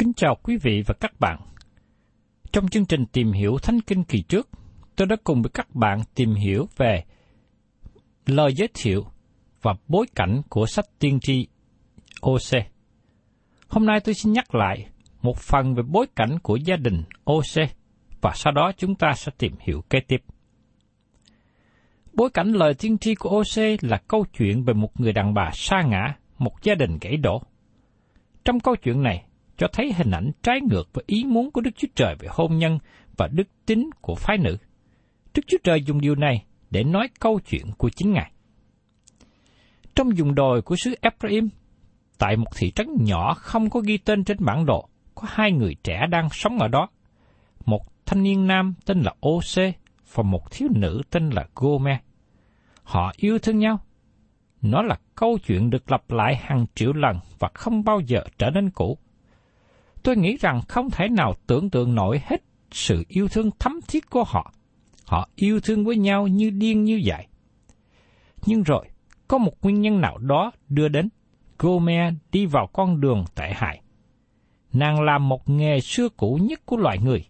Kính chào quý vị và các bạn. Trong chương trình tìm hiểu Thánh Kinh kỳ trước, tôi đã cùng với các bạn tìm hiểu về lời giới thiệu và bối cảnh của sách tiên tri OC. Hôm nay tôi xin nhắc lại một phần về bối cảnh của gia đình OC và sau đó chúng ta sẽ tìm hiểu kế tiếp. Bối cảnh lời tiên tri của OC là câu chuyện về một người đàn bà sa ngã, một gia đình gãy đổ. Trong câu chuyện này, cho thấy hình ảnh trái ngược với ý muốn của Đức Chúa Trời về hôn nhân và đức tính của phái nữ. Đức Chúa Trời dùng điều này để nói câu chuyện của chính Ngài. Trong vùng đồi của xứ Ephraim, tại một thị trấn nhỏ không có ghi tên trên bản đồ, có hai người trẻ đang sống ở đó. Một thanh niên nam tên là OC và một thiếu nữ tên là Gomer. Họ yêu thương nhau. Nó là câu chuyện được lặp lại hàng triệu lần và không bao giờ trở nên cũ. Tôi nghĩ rằng không thể nào tưởng tượng nổi hết sự yêu thương thấm thiết của họ. Họ yêu thương với nhau như điên như vậy. Nhưng rồi, có một nguyên nhân nào đó đưa đến Gomer đi vào con đường tệ hại. Nàng làm một nghề xưa cũ nhất của loài người.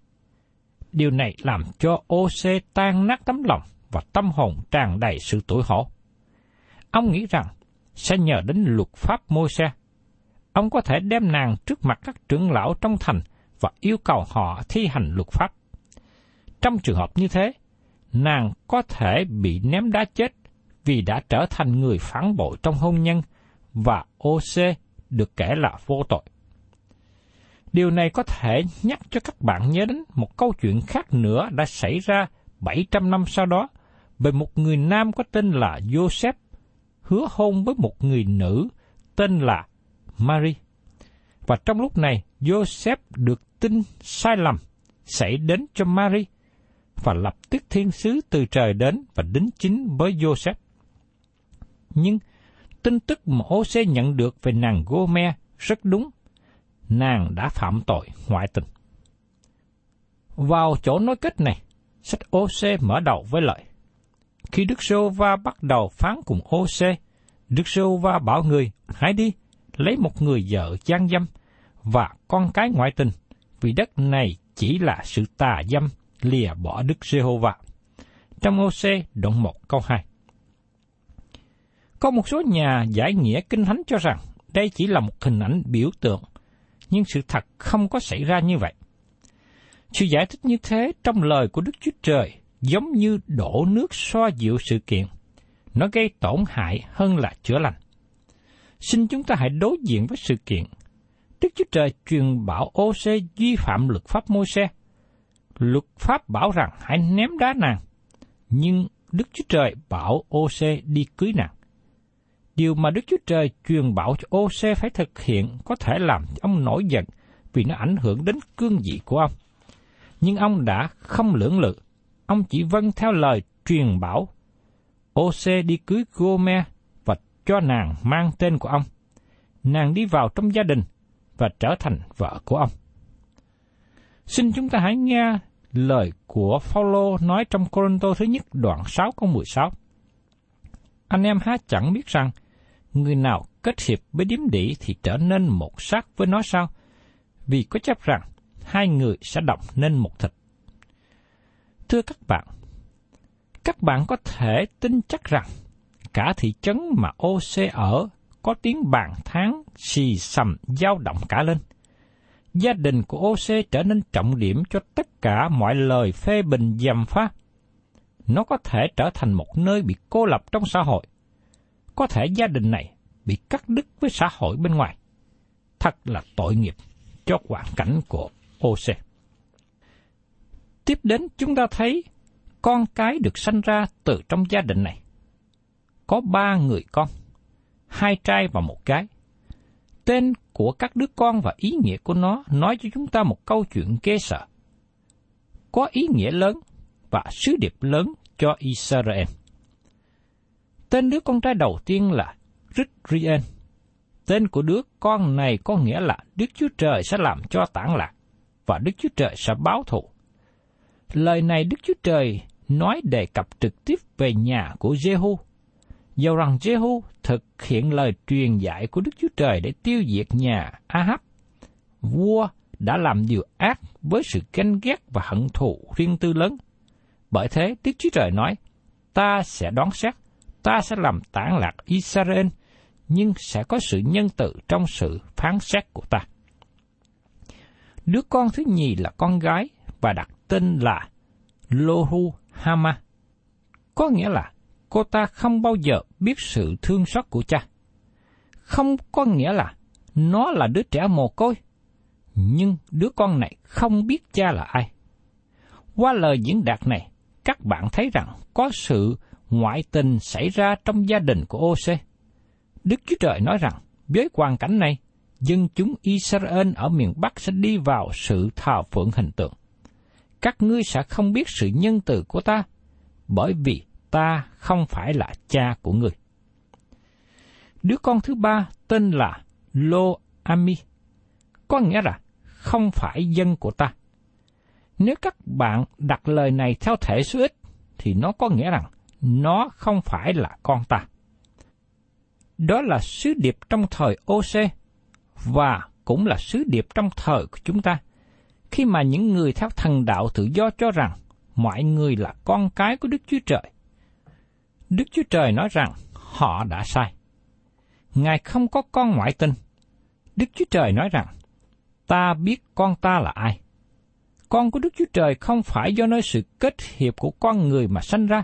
Điều này làm cho OC tan nát tấm lòng và tâm hồn tràn đầy sự tủi hổ. Ông nghĩ rằng sẽ nhờ đến luật pháp môi xe. Ông có thể đem nàng trước mặt các trưởng lão trong thành và yêu cầu họ thi hành luật pháp. Trong trường hợp như thế, nàng có thể bị ném đá chết vì đã trở thành người phản bội trong hôn nhân và OC được kể là vô tội. Điều này có thể nhắc cho các bạn nhớ đến một câu chuyện khác nữa đã xảy ra 700 năm sau đó về một người nam có tên là Joseph hứa hôn với một người nữ tên là Mary. Và trong lúc này, Joseph được tin sai lầm xảy đến cho Mary và lập tức thiên sứ từ trời đến và đính chính với Joseph. Nhưng tin tức mà Ose nhận được về nàng Gomer rất đúng. Nàng đã phạm tội ngoại tình. Vào chỗ nói kết này, sách OC mở đầu với lời. Khi Đức Sô Va bắt đầu phán cùng OC, Đức Sô Va bảo người, hãy đi, lấy một người vợ gian dâm và con cái ngoại tình, vì đất này chỉ là sự tà dâm lìa bỏ Đức Giê-hô-va. Trong OC đoạn 1 câu 2. Có một số nhà giải nghĩa kinh thánh cho rằng đây chỉ là một hình ảnh biểu tượng, nhưng sự thật không có xảy ra như vậy. Sự giải thích như thế trong lời của Đức Chúa Trời giống như đổ nước xoa dịu sự kiện. Nó gây tổn hại hơn là chữa lành. Xin chúng ta hãy đối diện với sự kiện. Đức Chúa Trời truyền bảo ô xê vi phạm luật pháp môi xe. Luật pháp bảo rằng hãy ném đá nàng. Nhưng Đức Chúa Trời bảo ô xê đi cưới nàng. Điều mà Đức Chúa Trời truyền bảo cho ô xê phải thực hiện có thể làm cho ông nổi giận vì nó ảnh hưởng đến cương vị của ông. Nhưng ông đã không lưỡng lự. Ông chỉ vâng theo lời truyền bảo. Ô xê đi cưới Gomer cho nàng mang tên của ông. Nàng đi vào trong gia đình và trở thành vợ của ông. Xin chúng ta hãy nghe lời của Phaolô nói trong Corinto thứ nhất đoạn 6 câu 16. Anh em há chẳng biết rằng, người nào kết hiệp với điếm đỉ thì trở nên một xác với nó sao? Vì có chấp rằng, hai người sẽ động nên một thịt. Thưa các bạn, các bạn có thể tin chắc rằng, cả thị trấn mà OC ở có tiếng bàn tháng xì xầm dao động cả lên. Gia đình của OC trở nên trọng điểm cho tất cả mọi lời phê bình dầm phá. Nó có thể trở thành một nơi bị cô lập trong xã hội. Có thể gia đình này bị cắt đứt với xã hội bên ngoài. Thật là tội nghiệp cho hoàn cảnh của OC. Tiếp đến chúng ta thấy con cái được sanh ra từ trong gia đình này. Có ba người con, hai trai và một gái. Tên của các đứa con và ý nghĩa của nó nói cho chúng ta một câu chuyện ghê sợ. Có ý nghĩa lớn và sứ điệp lớn cho Israel. Tên đứa con trai đầu tiên là Rizrien. Tên của đứa con này có nghĩa là Đức Chúa Trời sẽ làm cho tản lạc và Đức Chúa Trời sẽ báo thù. Lời này Đức Chúa Trời nói đề cập trực tiếp về nhà của Jehu dầu rằng Jehu thực hiện lời truyền dạy của Đức Chúa Trời để tiêu diệt nhà Ahab. Vua đã làm điều ác với sự ganh ghét và hận thù riêng tư lớn. Bởi thế, Đức Chúa Trời nói, ta sẽ đoán xét, ta sẽ làm tản lạc Israel, nhưng sẽ có sự nhân từ trong sự phán xét của ta. Đứa con thứ nhì là con gái và đặt tên là Lohu Hama. Có nghĩa là cô ta không bao giờ biết sự thương xót của cha. Không có nghĩa là nó là đứa trẻ mồ côi, nhưng đứa con này không biết cha là ai. Qua lời diễn đạt này, các bạn thấy rằng có sự ngoại tình xảy ra trong gia đình của OC. Đức Chúa Trời nói rằng, với hoàn cảnh này, dân chúng Israel ở miền Bắc sẽ đi vào sự thờ phượng hình tượng. Các ngươi sẽ không biết sự nhân từ của ta, bởi vì ta không phải là cha của người. Đứa con thứ ba tên là Lo Ami, có nghĩa là không phải dân của ta. Nếu các bạn đặt lời này theo thể số ít, thì nó có nghĩa rằng nó không phải là con ta. Đó là sứ điệp trong thời OC và cũng là sứ điệp trong thời của chúng ta. Khi mà những người theo thần đạo tự do cho rằng mọi người là con cái của Đức Chúa Trời, Đức Chúa Trời nói rằng họ đã sai. Ngài không có con ngoại tình. Đức Chúa Trời nói rằng, ta biết con ta là ai. Con của Đức Chúa Trời không phải do nơi sự kết hiệp của con người mà sanh ra.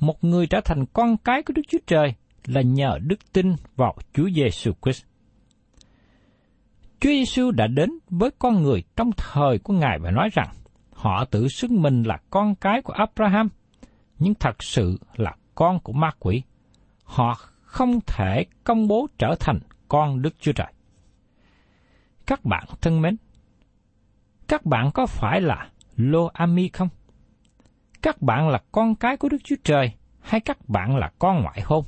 Một người trở thành con cái của Đức Chúa Trời là nhờ đức tin vào Chúa Giêsu Christ. Chúa Giêsu đã đến với con người trong thời của Ngài và nói rằng họ tự xưng mình là con cái của Abraham, nhưng thật sự là con của ma quỷ. Họ không thể công bố trở thành con Đức Chúa Trời. Các bạn thân mến, các bạn có phải là Lô Ami không? Các bạn là con cái của Đức Chúa Trời hay các bạn là con ngoại hôn?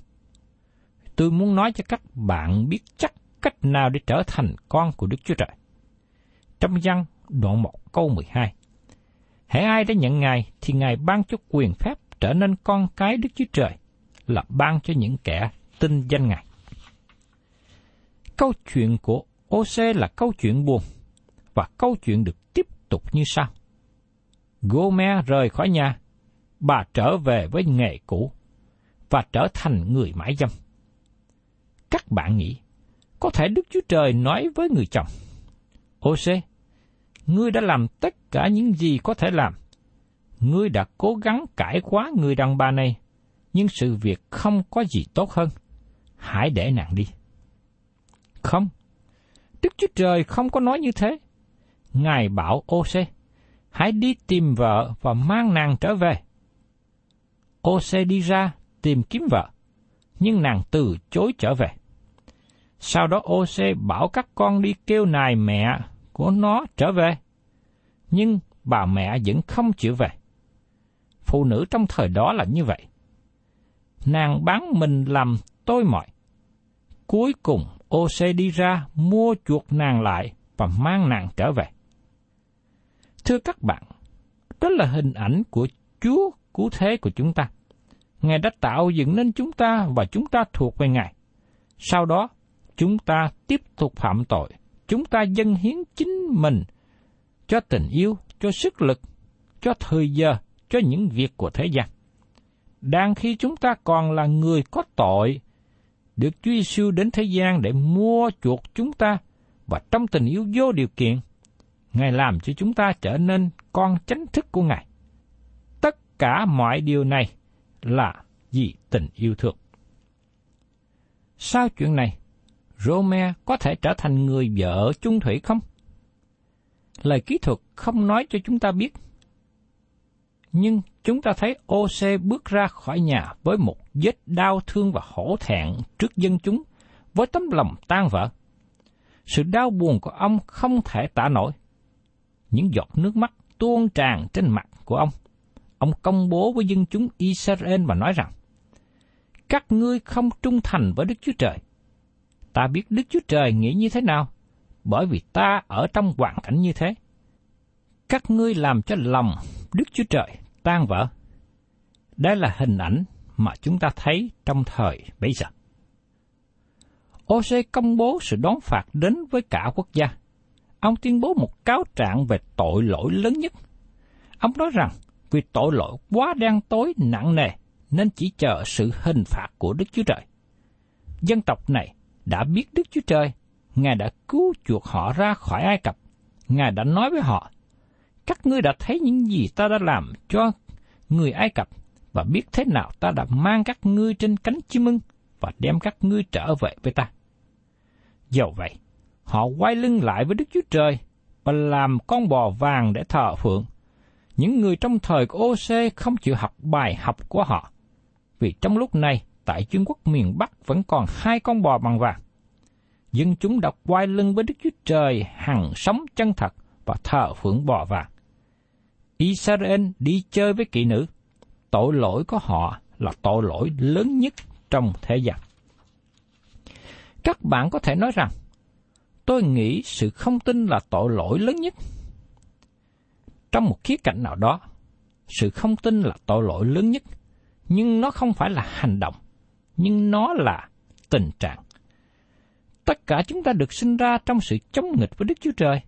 Tôi muốn nói cho các bạn biết chắc cách nào để trở thành con của Đức Chúa Trời. Trong văn đoạn 1 câu 12 Hãy ai đã nhận Ngài thì Ngài ban cho quyền phép trở nên con cái Đức Chúa Trời là ban cho những kẻ tin danh Ngài. Câu chuyện của OC là câu chuyện buồn, và câu chuyện được tiếp tục như sau. Gomer rời khỏi nhà, bà trở về với nghề cũ, và trở thành người mãi dâm. Các bạn nghĩ, có thể Đức Chúa Trời nói với người chồng, OC, ngươi đã làm tất cả những gì có thể làm. Ngươi đã cố gắng cải quá người đàn bà này, nhưng sự việc không có gì tốt hơn. Hãy để nàng đi. Không, Đức Chúa Trời không có nói như thế. Ngài bảo ô xê, hãy đi tìm vợ và mang nàng trở về. Ô xê đi ra tìm kiếm vợ, nhưng nàng từ chối trở về. Sau đó ô xê bảo các con đi kêu nài mẹ của nó trở về. Nhưng bà mẹ vẫn không chịu về. Phụ nữ trong thời đó là như vậy. Nàng bán mình làm tôi mọi. Cuối cùng ô xe đi ra mua chuộc nàng lại và mang nàng trở về. Thưa các bạn, đó là hình ảnh của Chúa cứu thế của chúng ta. Ngài đã tạo dựng nên chúng ta và chúng ta thuộc về Ngài. Sau đó, chúng ta tiếp tục phạm tội. Chúng ta dâng hiến chính mình cho tình yêu, cho sức lực, cho thời giờ, cho những việc của thế gian. Đang khi chúng ta còn là người có tội, được Chúa Giêsu đến thế gian để mua chuộc chúng ta và trong tình yêu vô điều kiện, Ngài làm cho chúng ta trở nên con chánh thức của Ngài. Tất cả mọi điều này là vì tình yêu thương. Sau chuyện này, Rome có thể trở thành người vợ chung thủy không? Lời kỹ thuật không nói cho chúng ta biết. Nhưng chúng ta thấy OC bước ra khỏi nhà với một vết đau thương và hổ thẹn trước dân chúng, với tấm lòng tan vỡ. Sự đau buồn của ông không thể tả nổi. Những giọt nước mắt tuôn tràn trên mặt của ông. Ông công bố với dân chúng Israel và nói rằng, các ngươi không trung thành với Đức Chúa Trời. Ta biết Đức Chúa Trời nghĩ như thế nào, bởi vì ta ở trong hoàn cảnh như thế. Các ngươi làm cho lòng Đức Chúa Trời tan vỡ. Đây là hình ảnh mà chúng ta thấy trong thời bấy giờ. OC công bố sự đón phạt đến với cả quốc gia. Ông tuyên bố một cáo trạng về tội lỗi lớn nhất. Ông nói rằng vì tội lỗi quá đen tối nặng nề nên chỉ chờ sự hình phạt của Đức Chúa Trời. Dân tộc này đã biết Đức Chúa Trời, Ngài đã cứu chuộc họ ra khỏi Ai Cập. Ngài đã nói với họ, các ngươi đã thấy những gì ta đã làm cho người Ai Cập và biết thế nào ta đã mang các ngươi trên cánh chim ưng và đem các ngươi trở về với ta. Dầu vậy, họ quay lưng lại với Đức Chúa Trời và làm con bò vàng để thờ phượng. Những người trong thời của OC không chịu học bài học của họ, vì trong lúc này tại chuyên quốc miền Bắc vẫn còn hai con bò bằng vàng. Dân chúng đã quay lưng với Đức Chúa Trời hằng sống chân thật và thờ phượng bò vàng. Israel đi chơi với kỵ nữ. Tội lỗi của họ là tội lỗi lớn nhất trong thế gian. Các bạn có thể nói rằng, tôi nghĩ sự không tin là tội lỗi lớn nhất. Trong một khía cạnh nào đó, sự không tin là tội lỗi lớn nhất, nhưng nó không phải là hành động, nhưng nó là tình trạng. Tất cả chúng ta được sinh ra trong sự chống nghịch với Đức Chúa Trời.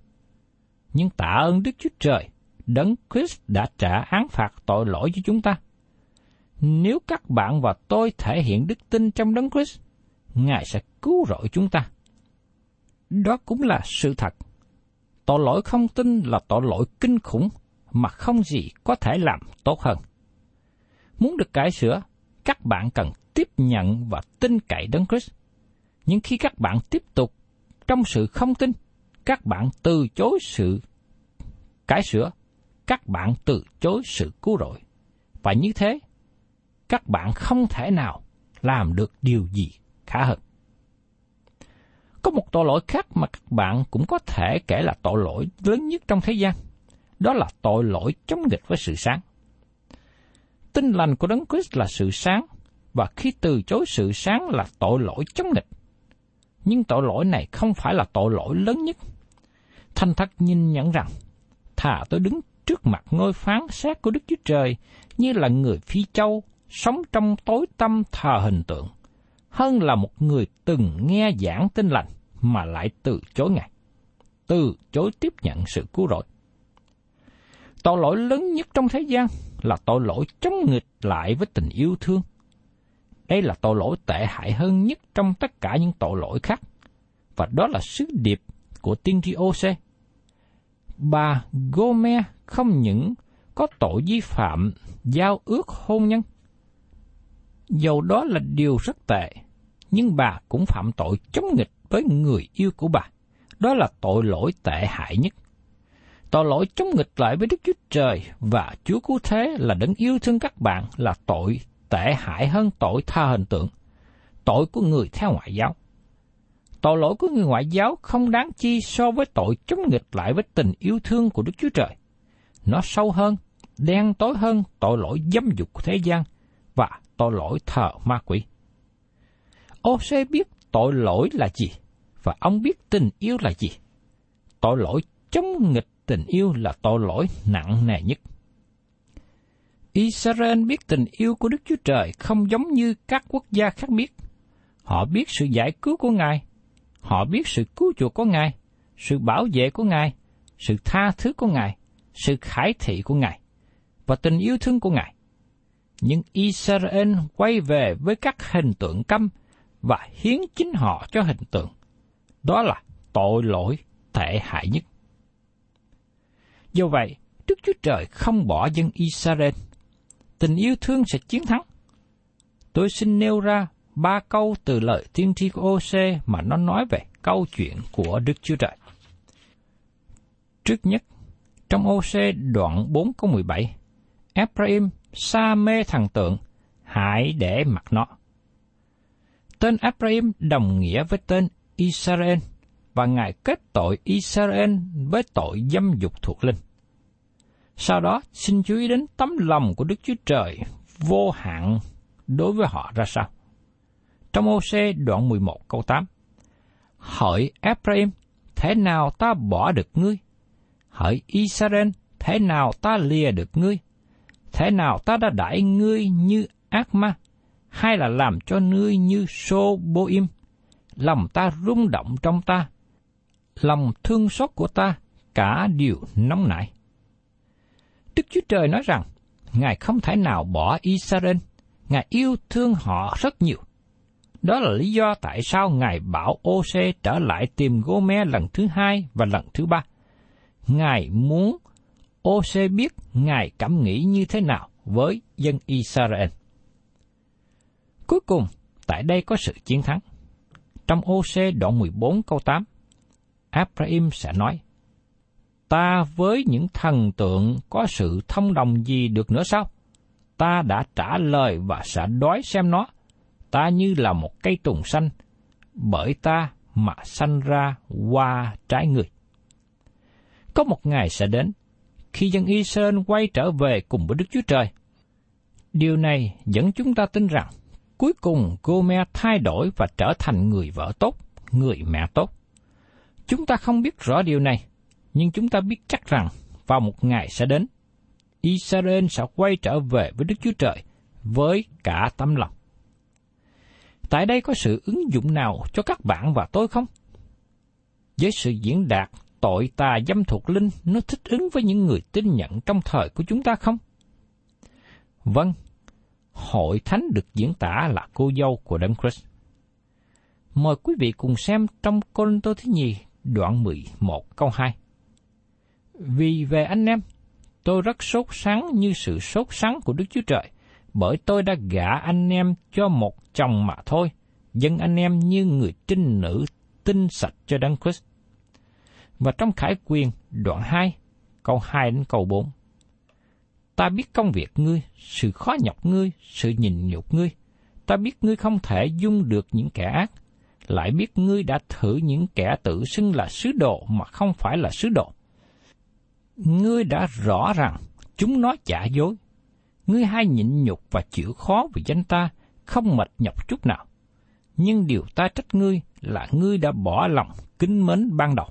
Nhưng tạ ơn Đức Chúa Trời Đấng Christ đã trả án phạt tội lỗi cho chúng ta. Nếu các bạn và tôi thể hiện đức tin trong Đấng Christ, Ngài sẽ cứu rỗi chúng ta. Đó cũng là sự thật. Tội lỗi không tin là tội lỗi kinh khủng mà không gì có thể làm tốt hơn. Muốn được cải sửa, các bạn cần tiếp nhận và tin cậy Đấng Christ. Nhưng khi các bạn tiếp tục trong sự không tin, các bạn từ chối sự cải sửa các bạn từ chối sự cứu rỗi. Và như thế, các bạn không thể nào làm được điều gì khá hơn. Có một tội lỗi khác mà các bạn cũng có thể kể là tội lỗi lớn nhất trong thế gian. Đó là tội lỗi chống nghịch với sự sáng. Tinh lành của Đấng Christ là sự sáng, và khi từ chối sự sáng là tội lỗi chống nghịch. Nhưng tội lỗi này không phải là tội lỗi lớn nhất. Thanh thật nhìn nhận rằng, thà tôi đứng trước mặt ngôi phán xét của Đức Chúa Trời như là người phi châu sống trong tối tâm thờ hình tượng, hơn là một người từng nghe giảng tin lành mà lại từ chối Ngài, từ chối tiếp nhận sự cứu rỗi. Tội lỗi lớn nhất trong thế gian là tội lỗi chống nghịch lại với tình yêu thương. Đây là tội lỗi tệ hại hơn nhất trong tất cả những tội lỗi khác, và đó là sứ điệp của tiên tri ô bà Gomer không những có tội vi phạm giao ước hôn nhân. Dầu đó là điều rất tệ, nhưng bà cũng phạm tội chống nghịch với người yêu của bà. Đó là tội lỗi tệ hại nhất. Tội lỗi chống nghịch lại với Đức Chúa Trời và Chúa Cứu Thế là đấng yêu thương các bạn là tội tệ hại hơn tội tha hình tượng, tội của người theo ngoại giáo. Tội lỗi của người ngoại giáo không đáng chi so với tội chống nghịch lại với tình yêu thương của Đức Chúa Trời. Nó sâu hơn, đen tối hơn tội lỗi dâm dục của thế gian và tội lỗi thờ ma quỷ. ô biết tội lỗi là gì và ông biết tình yêu là gì. Tội lỗi chống nghịch tình yêu là tội lỗi nặng nề nhất. Israel biết tình yêu của Đức Chúa Trời không giống như các quốc gia khác biết. Họ biết sự giải cứu của Ngài, họ biết sự cứu chuộc của Ngài, sự bảo vệ của Ngài, sự tha thứ của Ngài, sự khải thị của Ngài và tình yêu thương của Ngài. Nhưng Israel quay về với các hình tượng câm và hiến chính họ cho hình tượng. Đó là tội lỗi tệ hại nhất. Do vậy, Đức Chúa Trời không bỏ dân Israel. Tình yêu thương sẽ chiến thắng. Tôi xin nêu ra ba câu từ lời tiên tri của OC mà nó nói về câu chuyện của Đức Chúa Trời. Trước nhất, trong OC đoạn 4 câu 17, Ephraim sa mê thần tượng, hãy để mặc nó. Tên Ephraim đồng nghĩa với tên Israel và Ngài kết tội Israel với tội dâm dục thuộc linh. Sau đó, xin chú ý đến tấm lòng của Đức Chúa Trời vô hạn đối với họ ra sao. Trong OC đoạn 11 câu 8 Hỡi Ephraim, thế nào ta bỏ được ngươi? Hỡi Israel, thế nào ta lìa được ngươi? Thế nào ta đã đãi ngươi như ác ma, hay là làm cho ngươi như sô bô im? Lòng ta rung động trong ta, lòng thương xót của ta cả điều nóng nảy. Đức Chúa Trời nói rằng, Ngài không thể nào bỏ Israel, Ngài yêu thương họ rất nhiều. Đó là lý do tại sao Ngài bảo Ô-xê trở lại tìm Gô-me lần thứ hai và lần thứ ba. Ngài muốn Ô-xê biết Ngài cảm nghĩ như thế nào với dân Israel. Cuối cùng, tại đây có sự chiến thắng. Trong ô đoạn 14 câu 8, Abraham sẽ nói, Ta với những thần tượng có sự thông đồng gì được nữa sao? Ta đã trả lời và sẽ đói xem nó. Ta như là một cây tùng xanh, bởi ta mà sanh ra qua trái người. Có một ngày sẽ đến, khi dân Israel quay trở về cùng với Đức Chúa Trời. Điều này dẫn chúng ta tin rằng, cuối cùng Gomer thay đổi và trở thành người vợ tốt, người mẹ tốt. Chúng ta không biết rõ điều này, nhưng chúng ta biết chắc rằng vào một ngày sẽ đến, Israel sẽ quay trở về với Đức Chúa Trời với cả tấm lòng. Tại đây có sự ứng dụng nào cho các bạn và tôi không? Với sự diễn đạt tội tà dâm thuộc linh nó thích ứng với những người tin nhận trong thời của chúng ta không? Vâng, hội thánh được diễn tả là cô dâu của Đấng Christ. Mời quý vị cùng xem trong Côn Tô Thứ Nhì đoạn 11 câu 2. Vì về anh em, tôi rất sốt sắng như sự sốt sắng của Đức Chúa Trời, bởi tôi đã gả anh em cho một chồng mà thôi, dân anh em như người trinh nữ tinh sạch cho Đấng Christ. Và trong Khải Quyền đoạn 2, câu 2 đến câu 4. Ta biết công việc ngươi, sự khó nhọc ngươi, sự nhìn nhục ngươi. Ta biết ngươi không thể dung được những kẻ ác, lại biết ngươi đã thử những kẻ tự xưng là sứ đồ mà không phải là sứ đồ. Ngươi đã rõ rằng chúng nói giả dối. Ngươi hay nhịn nhục và chịu khó vì danh ta, không mệt nhọc chút nào. Nhưng điều ta trách ngươi là ngươi đã bỏ lòng kính mến ban đầu.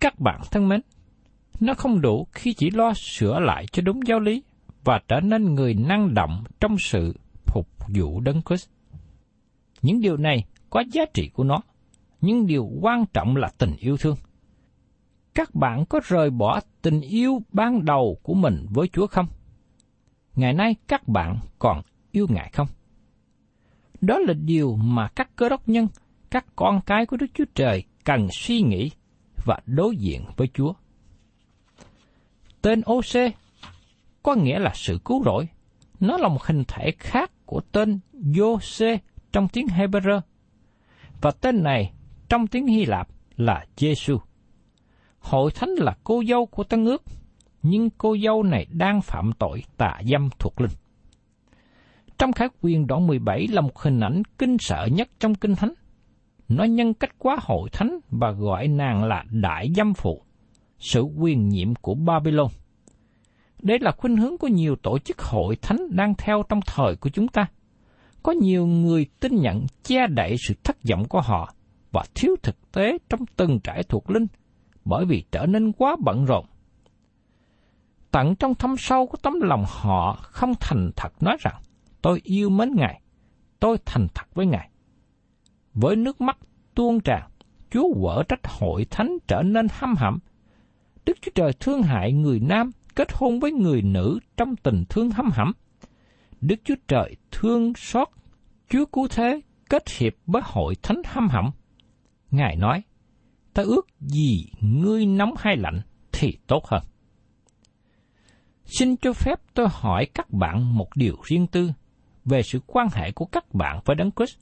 Các bạn thân mến, nó không đủ khi chỉ lo sửa lại cho đúng giáo lý và trở nên người năng động trong sự phục vụ đấng Christ. Những điều này có giá trị của nó, nhưng điều quan trọng là tình yêu thương. Các bạn có rời bỏ tình yêu ban đầu của mình với Chúa không? Ngày nay các bạn còn yêu Ngài không? Đó là điều mà các cơ đốc nhân, các con cái của Đức Chúa Trời cần suy nghĩ và đối diện với Chúa. Tên OC có nghĩa là sự cứu rỗi. Nó là một hình thể khác của tên Jose trong tiếng Hebrew. Và tên này trong tiếng Hy Lạp là Giêsu. Hội thánh là cô dâu của Tân ước, nhưng cô dâu này đang phạm tội tà dâm thuộc linh. Trong khải quyền đoạn 17 là một hình ảnh kinh sợ nhất trong kinh thánh. Nó nhân cách quá hội thánh và gọi nàng là đại dâm phụ, sự quyền nhiệm của Babylon. Đây là khuynh hướng của nhiều tổ chức hội thánh đang theo trong thời của chúng ta. Có nhiều người tin nhận che đậy sự thất vọng của họ và thiếu thực tế trong từng trải thuộc linh bởi vì trở nên quá bận rộn. Tận trong thâm sâu của tấm lòng họ không thành thật nói rằng tôi yêu mến Ngài, tôi thành thật với Ngài. Với nước mắt tuôn tràn, Chúa quở trách hội thánh trở nên hăm hẩm. Đức Chúa Trời thương hại người nam kết hôn với người nữ trong tình thương hăm hẩm. Đức Chúa Trời thương xót Chúa Cứu Thế kết hiệp với hội thánh hăm hẩm. Ngài nói, ta ước gì ngươi nóng hay lạnh thì tốt hơn. Xin cho phép tôi hỏi các bạn một điều riêng tư về sự quan hệ của các bạn với Đấng Christ.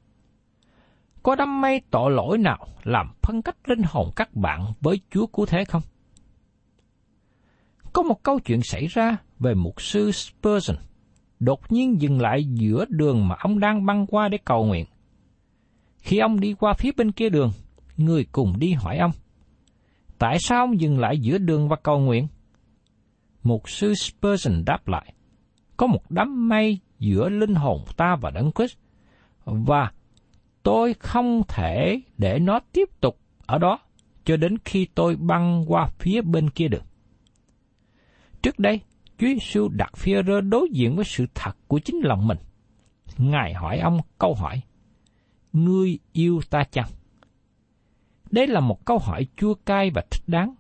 Có đam mê tội lỗi nào làm phân cách linh hồn các bạn với Chúa Cứu Thế không? Có một câu chuyện xảy ra về mục sư Spurgeon, đột nhiên dừng lại giữa đường mà ông đang băng qua để cầu nguyện. Khi ông đi qua phía bên kia đường, người cùng đi hỏi ông, tại sao ông dừng lại giữa đường và cầu nguyện? Mục sư Spurgeon đáp lại, có một đám mây giữa linh hồn ta và Đấng Christ, và tôi không thể để nó tiếp tục ở đó cho đến khi tôi băng qua phía bên kia được Trước đây, Chúa Giêsu đặt phi rơ đối diện với sự thật của chính lòng mình. Ngài hỏi ông câu hỏi, Ngươi yêu ta chăng? Đây là một câu hỏi chua cay và thích đáng.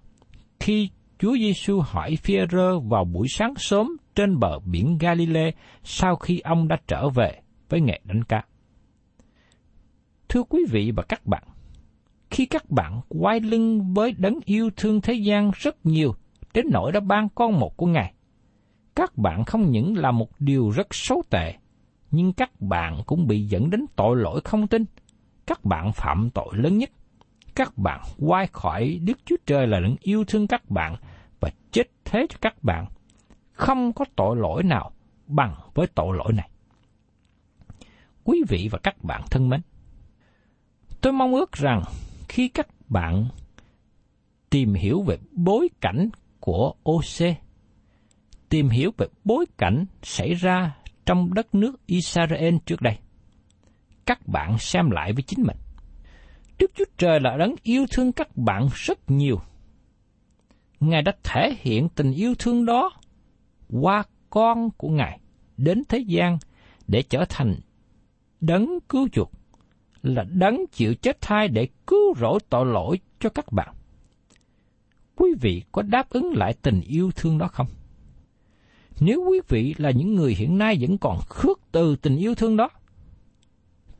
Khi Chúa Giêsu hỏi phi rơ vào buổi sáng sớm trên bờ biển Galilee sau khi ông đã trở về với nghề đánh cá. Thưa quý vị và các bạn, khi các bạn quay lưng với đấng yêu thương thế gian rất nhiều đến nỗi đã ban con một của Ngài. Các bạn không những là một điều rất xấu tệ, nhưng các bạn cũng bị dẫn đến tội lỗi không tin. Các bạn phạm tội lớn nhất. Các bạn quay khỏi Đức Chúa Trời là đấng yêu thương các bạn và chết thế cho các bạn. Không có tội lỗi nào bằng với tội lỗi này. Quý vị và các bạn thân mến, tôi mong ước rằng khi các bạn tìm hiểu về bối cảnh của OC, tìm hiểu về bối cảnh xảy ra trong đất nước Israel trước đây. Các bạn xem lại với chính mình. Đức Chúa Trời là đấng yêu thương các bạn rất nhiều. Ngài đã thể hiện tình yêu thương đó qua con của Ngài đến thế gian để trở thành đấng cứu chuộc, là đấng chịu chết thai để cứu rỗi tội lỗi cho các bạn quý vị có đáp ứng lại tình yêu thương đó không? Nếu quý vị là những người hiện nay vẫn còn khước từ tình yêu thương đó,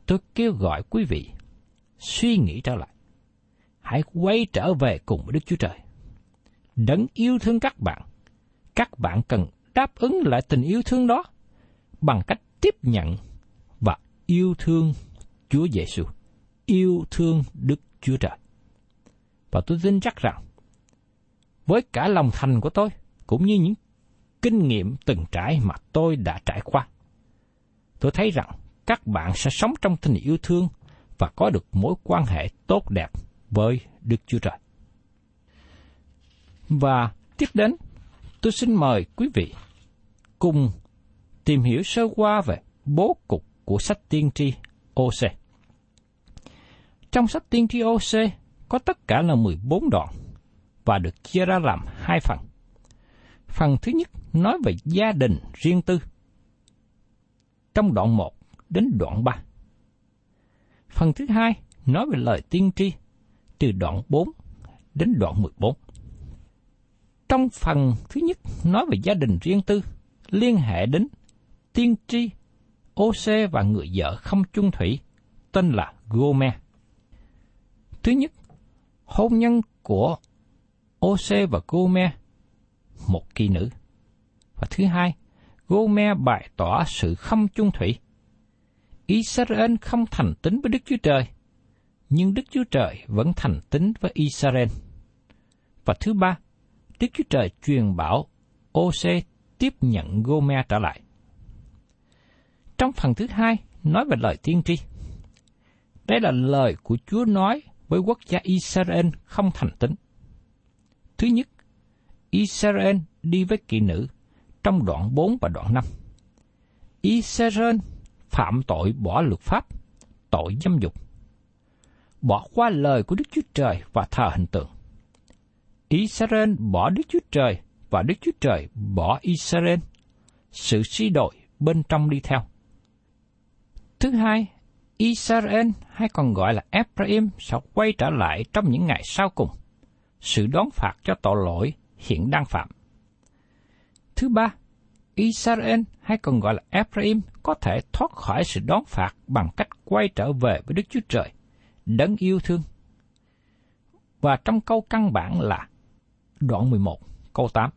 tôi kêu gọi quý vị suy nghĩ trở lại. Hãy quay trở về cùng với Đức Chúa Trời. Đấng yêu thương các bạn, các bạn cần đáp ứng lại tình yêu thương đó bằng cách tiếp nhận và yêu thương Chúa Giêsu, yêu thương Đức Chúa Trời. Và tôi tin chắc rằng với cả lòng thành của tôi, cũng như những kinh nghiệm từng trải mà tôi đã trải qua. Tôi thấy rằng các bạn sẽ sống trong tình yêu thương và có được mối quan hệ tốt đẹp với Đức Chúa Trời. Và tiếp đến, tôi xin mời quý vị cùng tìm hiểu sơ qua về bố cục của sách tiên tri OC. Trong sách tiên tri OC có tất cả là 14 đoạn và được chia ra làm hai phần. Phần thứ nhất nói về gia đình riêng tư. Trong đoạn 1 đến đoạn 3. Phần thứ hai nói về lời tiên tri từ đoạn 4 đến đoạn 14. Trong phần thứ nhất nói về gia đình riêng tư liên hệ đến tiên tri OC và người vợ không chung thủy tên là Gomer. Thứ nhất, hôn nhân của Ose và Gomer, một kỳ nữ. Và thứ hai, Gomer bày tỏ sự không chung thủy. Israel không thành tín với Đức Chúa Trời, nhưng Đức Chúa Trời vẫn thành tín với Israel. Và thứ ba, Đức Chúa Trời truyền bảo Ose tiếp nhận Gomer trở lại. Trong phần thứ hai, nói về lời tiên tri. Đây là lời của Chúa nói với quốc gia Israel không thành tín. Thứ nhất, Israel đi với kỵ nữ trong đoạn 4 và đoạn 5. Israel phạm tội bỏ luật pháp, tội dâm dục. Bỏ qua lời của Đức Chúa Trời và thờ hình tượng. Israel bỏ Đức Chúa Trời và Đức Chúa Trời bỏ Israel. Sự suy đổi bên trong đi theo. Thứ hai, Israel hay còn gọi là Ephraim sẽ quay trở lại trong những ngày sau cùng. Sự đón phạt cho tội lỗi hiện đang phạm. Thứ ba, Israel hay còn gọi là Ephraim có thể thoát khỏi sự đón phạt bằng cách quay trở về với Đức Chúa Trời, đấng yêu thương. Và trong câu căn bản là đoạn 11, câu 8.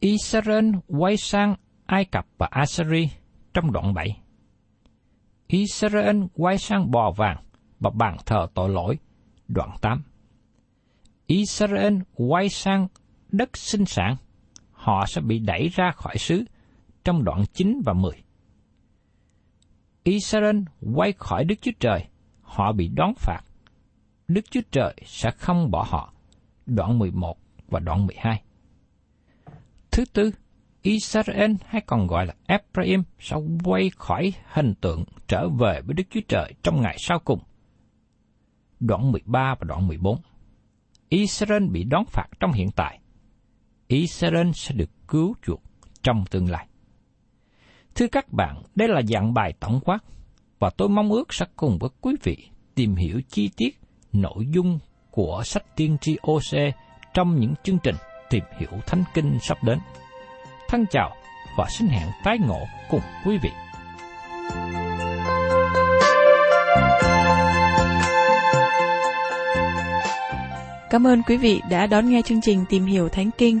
Israel quay sang Ai Cập và Assyri trong đoạn 7. Israel quay sang bò vàng và bàn thờ tội lỗi, đoạn 8. Israel quay sang đất sinh sản, họ sẽ bị đẩy ra khỏi xứ trong đoạn 9 và 10. Israel quay khỏi Đức Chúa Trời, họ bị đón phạt. Đức Chúa Trời sẽ không bỏ họ. Đoạn 11 và đoạn 12. Thứ tư, Israel hay còn gọi là Ephraim sẽ quay khỏi hình tượng trở về với Đức Chúa Trời trong ngày sau cùng. Đoạn 13 và đoạn 14 Israel bị đón phạt trong hiện tại. Israel sẽ được cứu chuộc trong tương lai. Thưa các bạn, đây là dạng bài tổng quát, và tôi mong ước sẽ cùng với quý vị tìm hiểu chi tiết nội dung của sách tiên tri OC trong những chương trình tìm hiểu Thánh Kinh sắp đến. Thân chào và xin hẹn tái ngộ cùng quý vị. Cảm ơn quý vị đã đón nghe chương trình Tìm hiểu Thánh Kinh.